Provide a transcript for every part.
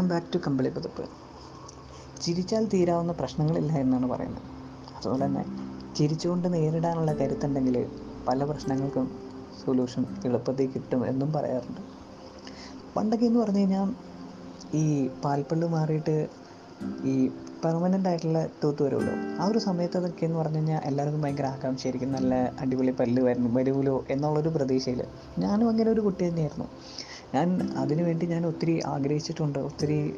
Welcome back to കമ്പിളി പുതുപ്പ് ചിരിച്ചാൽ തീരാവുന്ന പ്രശ്നങ്ങളില്ല എന്നാണ് പറയുന്നത്. അതുപോലെ തന്നെ ചിരിച്ചുകൊണ്ട് നേരിടാനുള്ള കരുത്തുണ്ടെങ്കിൽ പല പ്രശ്നങ്ങൾക്കും സൊല്യൂഷൻ എളുപ്പത്തിൽ കിട്ടും എന്നും പറയാറുണ്ട്. പണ്ടൊക്കെ എന്ന് പറഞ്ഞു കഴിഞ്ഞാൽ ഈ പാൽപ്പള്ളി മാറിയിട്ട് ഈ പെർമനന്റ് ആയിട്ടുള്ള തൂത്ത് വരുമല്ലോ. ആ ഒരു സമയത്ത് അതൊക്കെ എന്ന് പറഞ്ഞു കഴിഞ്ഞാൽ എല്ലാവർക്കും ഭയങ്കര ആകാംക്ഷയായിരിക്കും. നല്ല അടിപൊളി പല്ല് വരും വരുമല്ലോ എന്നുള്ളൊരു പ്രതീക്ഷയിൽ ഞാനും അങ്ങനെ ഒരു കുട്ടി തന്നെയായിരുന്നു. ഞാൻ അതിനു വേണ്ടി ഞാൻ ഒത്തിരി ആഗ്രഹിച്ചിട്ടുണ്ട്. ഒത്തിരി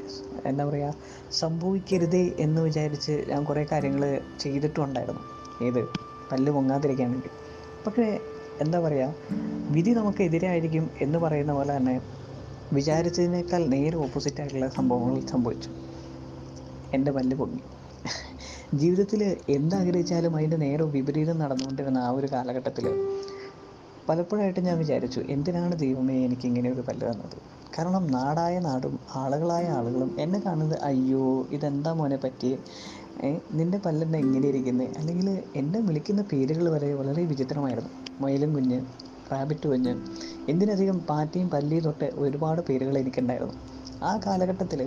എന്താ പറയുക സംഭവിക്കരുതേ എന്ന് വിചാരിച്ച് ഞാൻ കുറേ കാര്യങ്ങൾ ചെയ്തിട്ടുണ്ടായിരുന്നു. ഏത്? പല്ല് പൊങ്ങാതിരിക്കാൻ വേണ്ടി. പക്ഷേ എന്താ പറയുക വിധി നമുക്ക് എതിരായിരിക്കും എന്ന് പറയുന്ന പോലെ തന്നെ വിചാരിച്ചതിനേക്കാൾ നേരെ ഓപ്പോസിറ്റായിട്ടുള്ള സംഭവങ്ങൾ സംഭവിച്ചു. എന്റെ പല്ല് പൊങ്ങി. ജീവിതത്തിൽ എന്താഗ്രഹിച്ചാലും അതിന്റെ നേരെ വിപരീതം നടന്നുകൊണ്ടിരുന്ന ആ ഒരു കാലഘട്ടത്തിൽ പലപ്പോഴായിട്ട് ഞാൻ വിചാരിച്ചു എന്തിനാണ് ദൈവമേ എനിക്ക് ഇങ്ങനെ ഒരു പല്ല് തന്നത്? കാരണം നാടായ നാടും ആളുകളായ ആളുകളും എന്നെ കാണുന്നത് അയ്യോ ഇതെന്താ മോനെ പറ്റിയേ? നിന്റെ പല്ലെന്നെ ഇങ്ങനെ ഇരിക്കുന്നത് അല്ലെങ്കിൽ എന്നെ വിളിക്കുന്ന പേരുകൾ വരെ വളരെ വിചിത്രമായിരുന്നു. മയിലും കുഞ്ഞ് റാബിറ്റ് കുഞ്ഞ് എന്തിനധികം പാറ്റയും പല്ലിയും തൊട്ട് ഒരുപാട് പേരുകൾ എനിക്കുണ്ടായിരുന്നു. ആ കാലഘട്ടത്തിൽ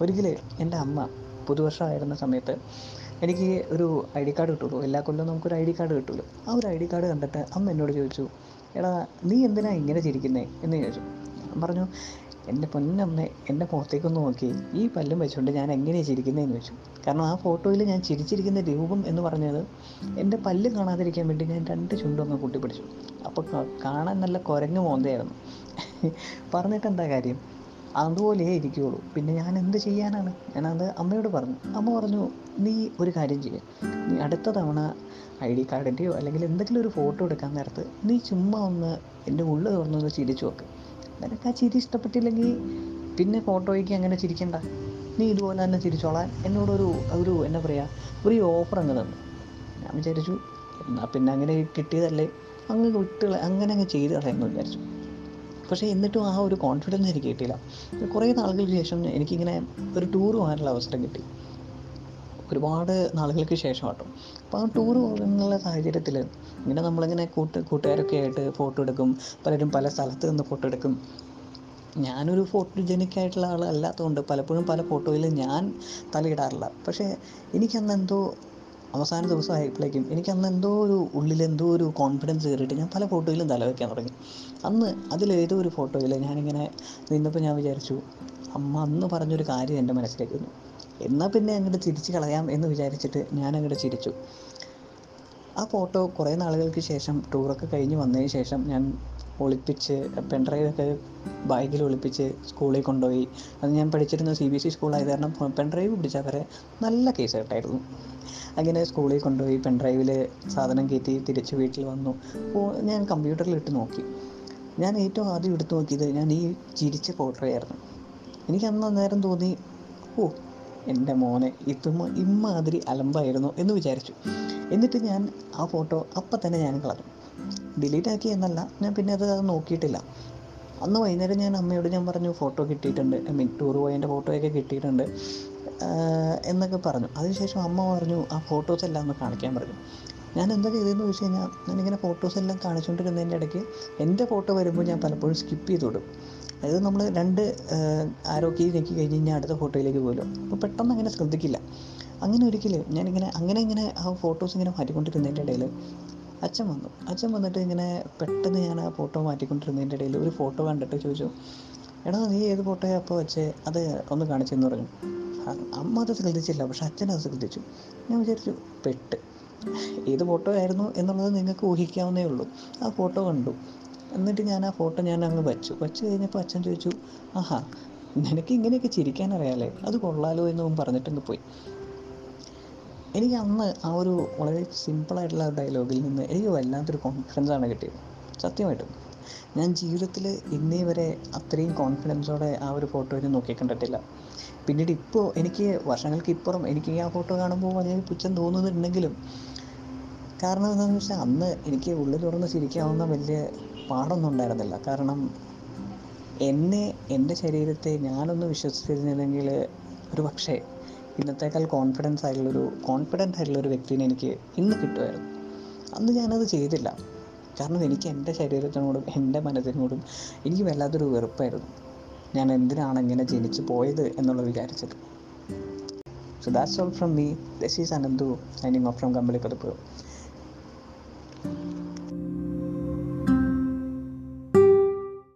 ഒരിക്കൽ എന്റെ അമ്മ പുതുവർഷമായിരുന്ന സമയത്ത് എനിക്ക് ഒരു ഐ ഡി കാർഡ് കിട്ടുള്ളൂ. എല്ലാ കൊല്ലവും നമുക്കൊരു ഐ ഡി കാർഡ് കിട്ടുമല്ലോ ആ ഒരു ഐ ഡി കാർഡ് കണ്ടിട്ട് അമ്മ എന്നോട് ചോദിച്ചു എടാ നീ എന്തിനാ ഇങ്ങനെ ചിരിക്കുന്നേ? എന്ന് ചോദിച്ചു. പറഞ്ഞു എന്റെ പൊന്നമ്മ എന്റെ മുഖത്തേക്കൊന്ന് നോക്കി. ഈ പല്ലും വെച്ചുകൊണ്ട് ഞാൻ എങ്ങനെയാണ് ചിരിക്കുന്നതെന്ന് ചോദിച്ചു. കാരണം ആ ഫോട്ടോയിൽ ഞാൻ ചിരിച്ചിരിക്കുന്ന രൂപം എന്ന് പറഞ്ഞത് എന്റെ പല്ലും കാണാതിരിക്കാൻ വേണ്ടി ഞാൻ രണ്ട് ചുണ്ടും അങ്ങ് കൂട്ടിപ്പിടിച്ചു. അപ്പോൾ കാണാൻ നല്ല കുരങ്ങ് മോന്തയായിരുന്നു. പറഞ്ഞിട്ട് എന്താ കാര്യം? അതുപോലെയേ ഇരിക്കുകയുള്ളൂ പിന്നെ ഞാൻ എന്ത് ചെയ്യാനാണ്? ഞാനത് അമ്മയോട് പറഞ്ഞു. അമ്മ പറഞ്ഞു നീ ഒരു കാര്യം ചെയ്യുക നീ അടുത്ത തവണ ഐ ഡി കാർഡിന്റെയോ അല്ലെങ്കിൽ എന്തെങ്കിലും ഒരു ഫോട്ടോ എടുക്കാൻ നേരത്ത് നീ ചുമ്മാ ഒന്ന് എന്റെ ഉള്ളിൽ തുറന്നൊന്ന് ചിരിച്ചു നോക്ക്. നിനക്ക് ആ ചിരി ഇഷ്ടപ്പെട്ടില്ലെങ്കിൽ പിന്നെ ഫോട്ടോയ്ക്ക് അങ്ങനെ ചിരിക്കണ്ട. നീ ഇതുപോലെ തന്നെ ചിരിച്ചോളാൻ എന്നോടൊരു ഒരു എന്താ പറയുക ഒരു ഓഫർ അങ്ങ് തന്നു. ഞാൻ വിചാരിച്ചു എന്നാൽ പിന്നെ അങ്ങനെ കിട്ടിയതല്ലേ? അങ്ങ് വിട്ട് അങ്ങനെ അങ്ങ് ചെയ്ത് കളയാമെന്ന് വിചാരിച്ചു. പക്ഷേ എന്നിട്ടും ആ ഒരു കോൺഫിഡൻസ് എനിക്ക് കിട്ടിയില്ല. കുറേ നാളുകൾക്ക് ശേഷം എനിക്കിങ്ങനെ ഒരു ടൂർ പോകാനുള്ള അവസരം കിട്ടി. ഒരുപാട് നാളുകൾക്ക് ശേഷം കേട്ടോ. അപ്പോൾ ആ ടൂർ പോകുന്നുള്ള സാഹചര്യത്തിൽ ഇങ്ങനെ നമ്മളിങ്ങനെ കൂട്ട് കൂട്ടുകാരൊക്കെ ആയിട്ട് ഫോട്ടോ എടുക്കും. പലരും പല സ്ഥലത്ത് നിന്ന് ഫോട്ടോ എടുക്കും. ഞാനൊരു ഫോട്ടോജനിക് ആയിട്ടുള്ള ആളല്ലാത്തതുകൊണ്ട് പലപ്പോഴും പല ഫോട്ടോയിൽ ഞാൻ തലയിടാറില്ല. പക്ഷേ എനിക്കന്ന് എന്തോ അവസാന ദിവസം ആയപ്പോഴേക്കും എനിക്ക് അന്ന് എന്തോ ഒരു ഉള്ളിൽ എന്തോ ഒരു കോൺഫിഡൻസ് കയറിയിട്ട് ഞാൻ പല ഫോട്ടോയിലും തല വയ്ക്കാൻ തുടങ്ങി. അന്ന് അതിലേതോ ഒരു ഫോട്ടോയിൽ ഞാനിങ്ങനെ നിന്നപ്പോൾ ഞാൻ വിചാരിച്ചു അമ്മ അന്ന് പറഞ്ഞൊരു കാര്യം എന്റെ മനസ്സിലേക്ക് വന്നു. എന്നാൽ പിന്നെ അങ്ങോട്ട് തിരിച്ച് കളയാം എന്ന് വിചാരിച്ചിട്ട് ഞാൻ അങ്ങോട്ട് ചിരിച്ചു. ആ ഫോട്ടോ കുറേ നാളുകൾക്ക് ശേഷം ടൂറൊക്കെ കഴിഞ്ഞ് വന്നതിന് ശേഷം ഞാൻ ഒളിപ്പിച്ച് പെൺഡ്രൈവൊക്കെ ബാഗിൽ ഒളിപ്പിച്ച് സ്കൂളിൽ കൊണ്ടുപോയി. അത് ഞാൻ പഠിച്ചിരുന്ന സി ബി എസ് ഇ സ്കൂളായത് കാരണം പെൺഡ്രൈവ് പിടിച്ചാൽ വരെ നല്ല കേസ് കേട്ടായിരുന്നു അങ്ങനെ സ്കൂളിൽ കൊണ്ടുപോയി പെൺഡ്രൈവിൽ സാധനം കയറ്റി തിരിച്ച് വീട്ടിൽ വന്നു. ഞാൻ കമ്പ്യൂട്ടറിൽ ഇട്ട് നോക്കി. ഞാൻ ഏറ്റവും ആദ്യം എടുത്തു നോക്കിയത് ഞാൻ ഈ ചിരിച്ച ഫോട്ടോയായിരുന്നു എനിക്ക് അന്ന് അന്നേരം തോന്നി ഓ എന്റെ മോനെ ഇത് ഇമ്മാതിരി അലമ്പായിരുന്നു എന്ന് വിചാരിച്ചു. എന്നിട്ട് ഞാൻ ആ ഫോട്ടോ അപ്പം തന്നെ ഞാൻ കളഞ്ഞു. ഡിലീറ്റ് ആക്കി എന്നല്ല ഞാൻ പിന്നെ അത് നോക്കിയിട്ടില്ല. അന്ന് വൈകുന്നേരം ഞാൻ അമ്മയോട് ഞാൻ പറഞ്ഞു ഫോട്ടോ കിട്ടിയിട്ടുണ്ട് ഐ മീൻ ടൂർ പോയതിന്റെ ഫോട്ടോയൊക്കെ കിട്ടിയിട്ടുണ്ട് എന്നൊക്കെ പറഞ്ഞു. അതിനുശേഷം അമ്മ പറഞ്ഞു ആ ഫോട്ടോസ് എല്ലാം ഒന്ന് കാണിക്കാൻ പറഞ്ഞു. ഞാൻ എന്താ ചെയ്തതെന്ന് ചോദിച്ചു കഴിഞ്ഞാൽ ഞാനിങ്ങനെ ഫോട്ടോസ് എല്ലാം കാണിച്ചുകൊണ്ടിരുന്നതിന്റെ ഇടയ്ക്ക് എന്റെ ഫോട്ടോ വരുമ്പോൾ ഞാൻ പലപ്പോഴും സ്കിപ്പ് ചെയ്ത് വിടും. അതായത് നമ്മൾ രണ്ട് ആരോ കീ കഴിഞ്ഞ് കഴിഞ്ഞാൽ അടുത്ത ഫോട്ടോയിലേക്ക് പോകുമല്ലോ അപ്പോൾ പെട്ടെന്ന് അങ്ങനെ ശ്രദ്ധിക്കില്ല. അങ്ങനെ ഒരിക്കൽ ഞാനിങ്ങനെ അങ്ങനെ ഇങ്ങനെ ആ ഫോട്ടോസ് ഇങ്ങനെ മാറ്റിക്കൊണ്ടിരുന്നതിന്റെ ഇടയിൽ അച്ഛൻ വന്നു. അച്ഛൻ വന്നിട്ട് ഇങ്ങനെ പെട്ടെന്ന് ഞാൻ ആ ഫോട്ടോ മാറ്റിക്കൊണ്ടിരുന്നതിന്റെ ഇടയിൽ ഒരു ഫോട്ടോ കണ്ടിട്ട് ചോദിച്ചു എടാ നീ ഏത് ഫോട്ടോയാ അപ്പോൾ വെച്ചേ? അത് ഒന്ന് കാണിച്ചെന്ന് പറഞ്ഞു. അമ്മ അത് ശ്രദ്ധിച്ചില്ല പക്ഷെ അച്ഛൻ അത് ശ്രദ്ധിച്ചു. ഞാൻ വിചാരിച്ചു പെട്ട്. ഏത് ഫോട്ടോ ആയിരുന്നു എന്നുള്ളത് നിങ്ങൾക്ക് ഊഹിക്കാവുന്നേ ഉള്ളൂ. ആ ഫോട്ടോ കണ്ടു. എന്നിട്ട് ഞാൻ ആ ഫോട്ടോ ഞാൻ അങ്ങ് വെച്ചു. വെച്ച് കഴിഞ്ഞപ്പോൾ അച്ഛൻ ചോദിച്ചു ആഹാ നിനക്ക് ഇങ്ങനെയൊക്കെ ചിരിക്കാൻ അറിയാലേ? അത് കൊള്ളാലോ എന്നും പറഞ്ഞിട്ടങ്ങ് പോയി. എനിക്ക് അന്ന് ആ ഒരു വളരെ സിമ്പിളായിട്ടുള്ള ഡയലോഗിൽ നിന്ന് എനിക്ക് വല്ലാത്തൊരു കോൺഫിഡൻസ് ആണ് കിട്ടിയത്. സത്യമായിട്ടും. ഞാൻ ജീവിതത്തിൽ ഇന്നേ വരെ അത്രയും കോൺഫിഡൻസോടെ ആ ഒരു ഫോട്ടോയിൽ നോക്കി കണ്ടിട്ടില്ല. പിന്നീട് ഇപ്പോൾ എനിക്ക് വർഷങ്ങൾക്ക് ഇപ്പുറം എനിക്ക് ആ ഫോട്ടോ കാണുമ്പോൾ വലിയ പുച്ഛം തോന്നുന്നുണ്ടെങ്കിലും കാരണം എന്താണെന്ന് വെച്ചാൽ അന്ന് എനിക്ക് ഉള്ളിൽ തുറന്ന് ചിരിക്കാവുന്ന വലിയ പാടൊന്നും ഉണ്ടായിരുന്നില്ല. കാരണം എന്നെ എന്റെ ശരീരത്തെ ഞാനൊന്ന് വിശ്വസിച്ചിരുന്നില്ലെങ്കിൽ ഒരു പക്ഷേ ഇന്നത്തേക്കാൾ കോൺഫിഡൻസ് ആയിട്ടുള്ളൊരു കോൺഫിഡന്റ് ആയിട്ടുള്ളൊരു വ്യക്തിനെ എനിക്ക് ഇന്ന് കിട്ടുമായിരുന്നു. അന്ന് ഞാനത് ചെയ്തില്ല. കാരണം എനിക്ക് എന്റെ ശരീരത്തിനോടും എന്റെ മനസ്സിനോടും എനിക്ക് വല്ലാത്തൊരു വെറുപ്പായിരുന്നു. ഞാൻ എന്തിനാണ് ഇങ്ങനെ ജനിച്ചു പോയത് എന്നുള്ളത് വിചാരിച്ചത്. So that's all from me this is Ananthu signing off from കമ്പളിപ്പതിപ്പ്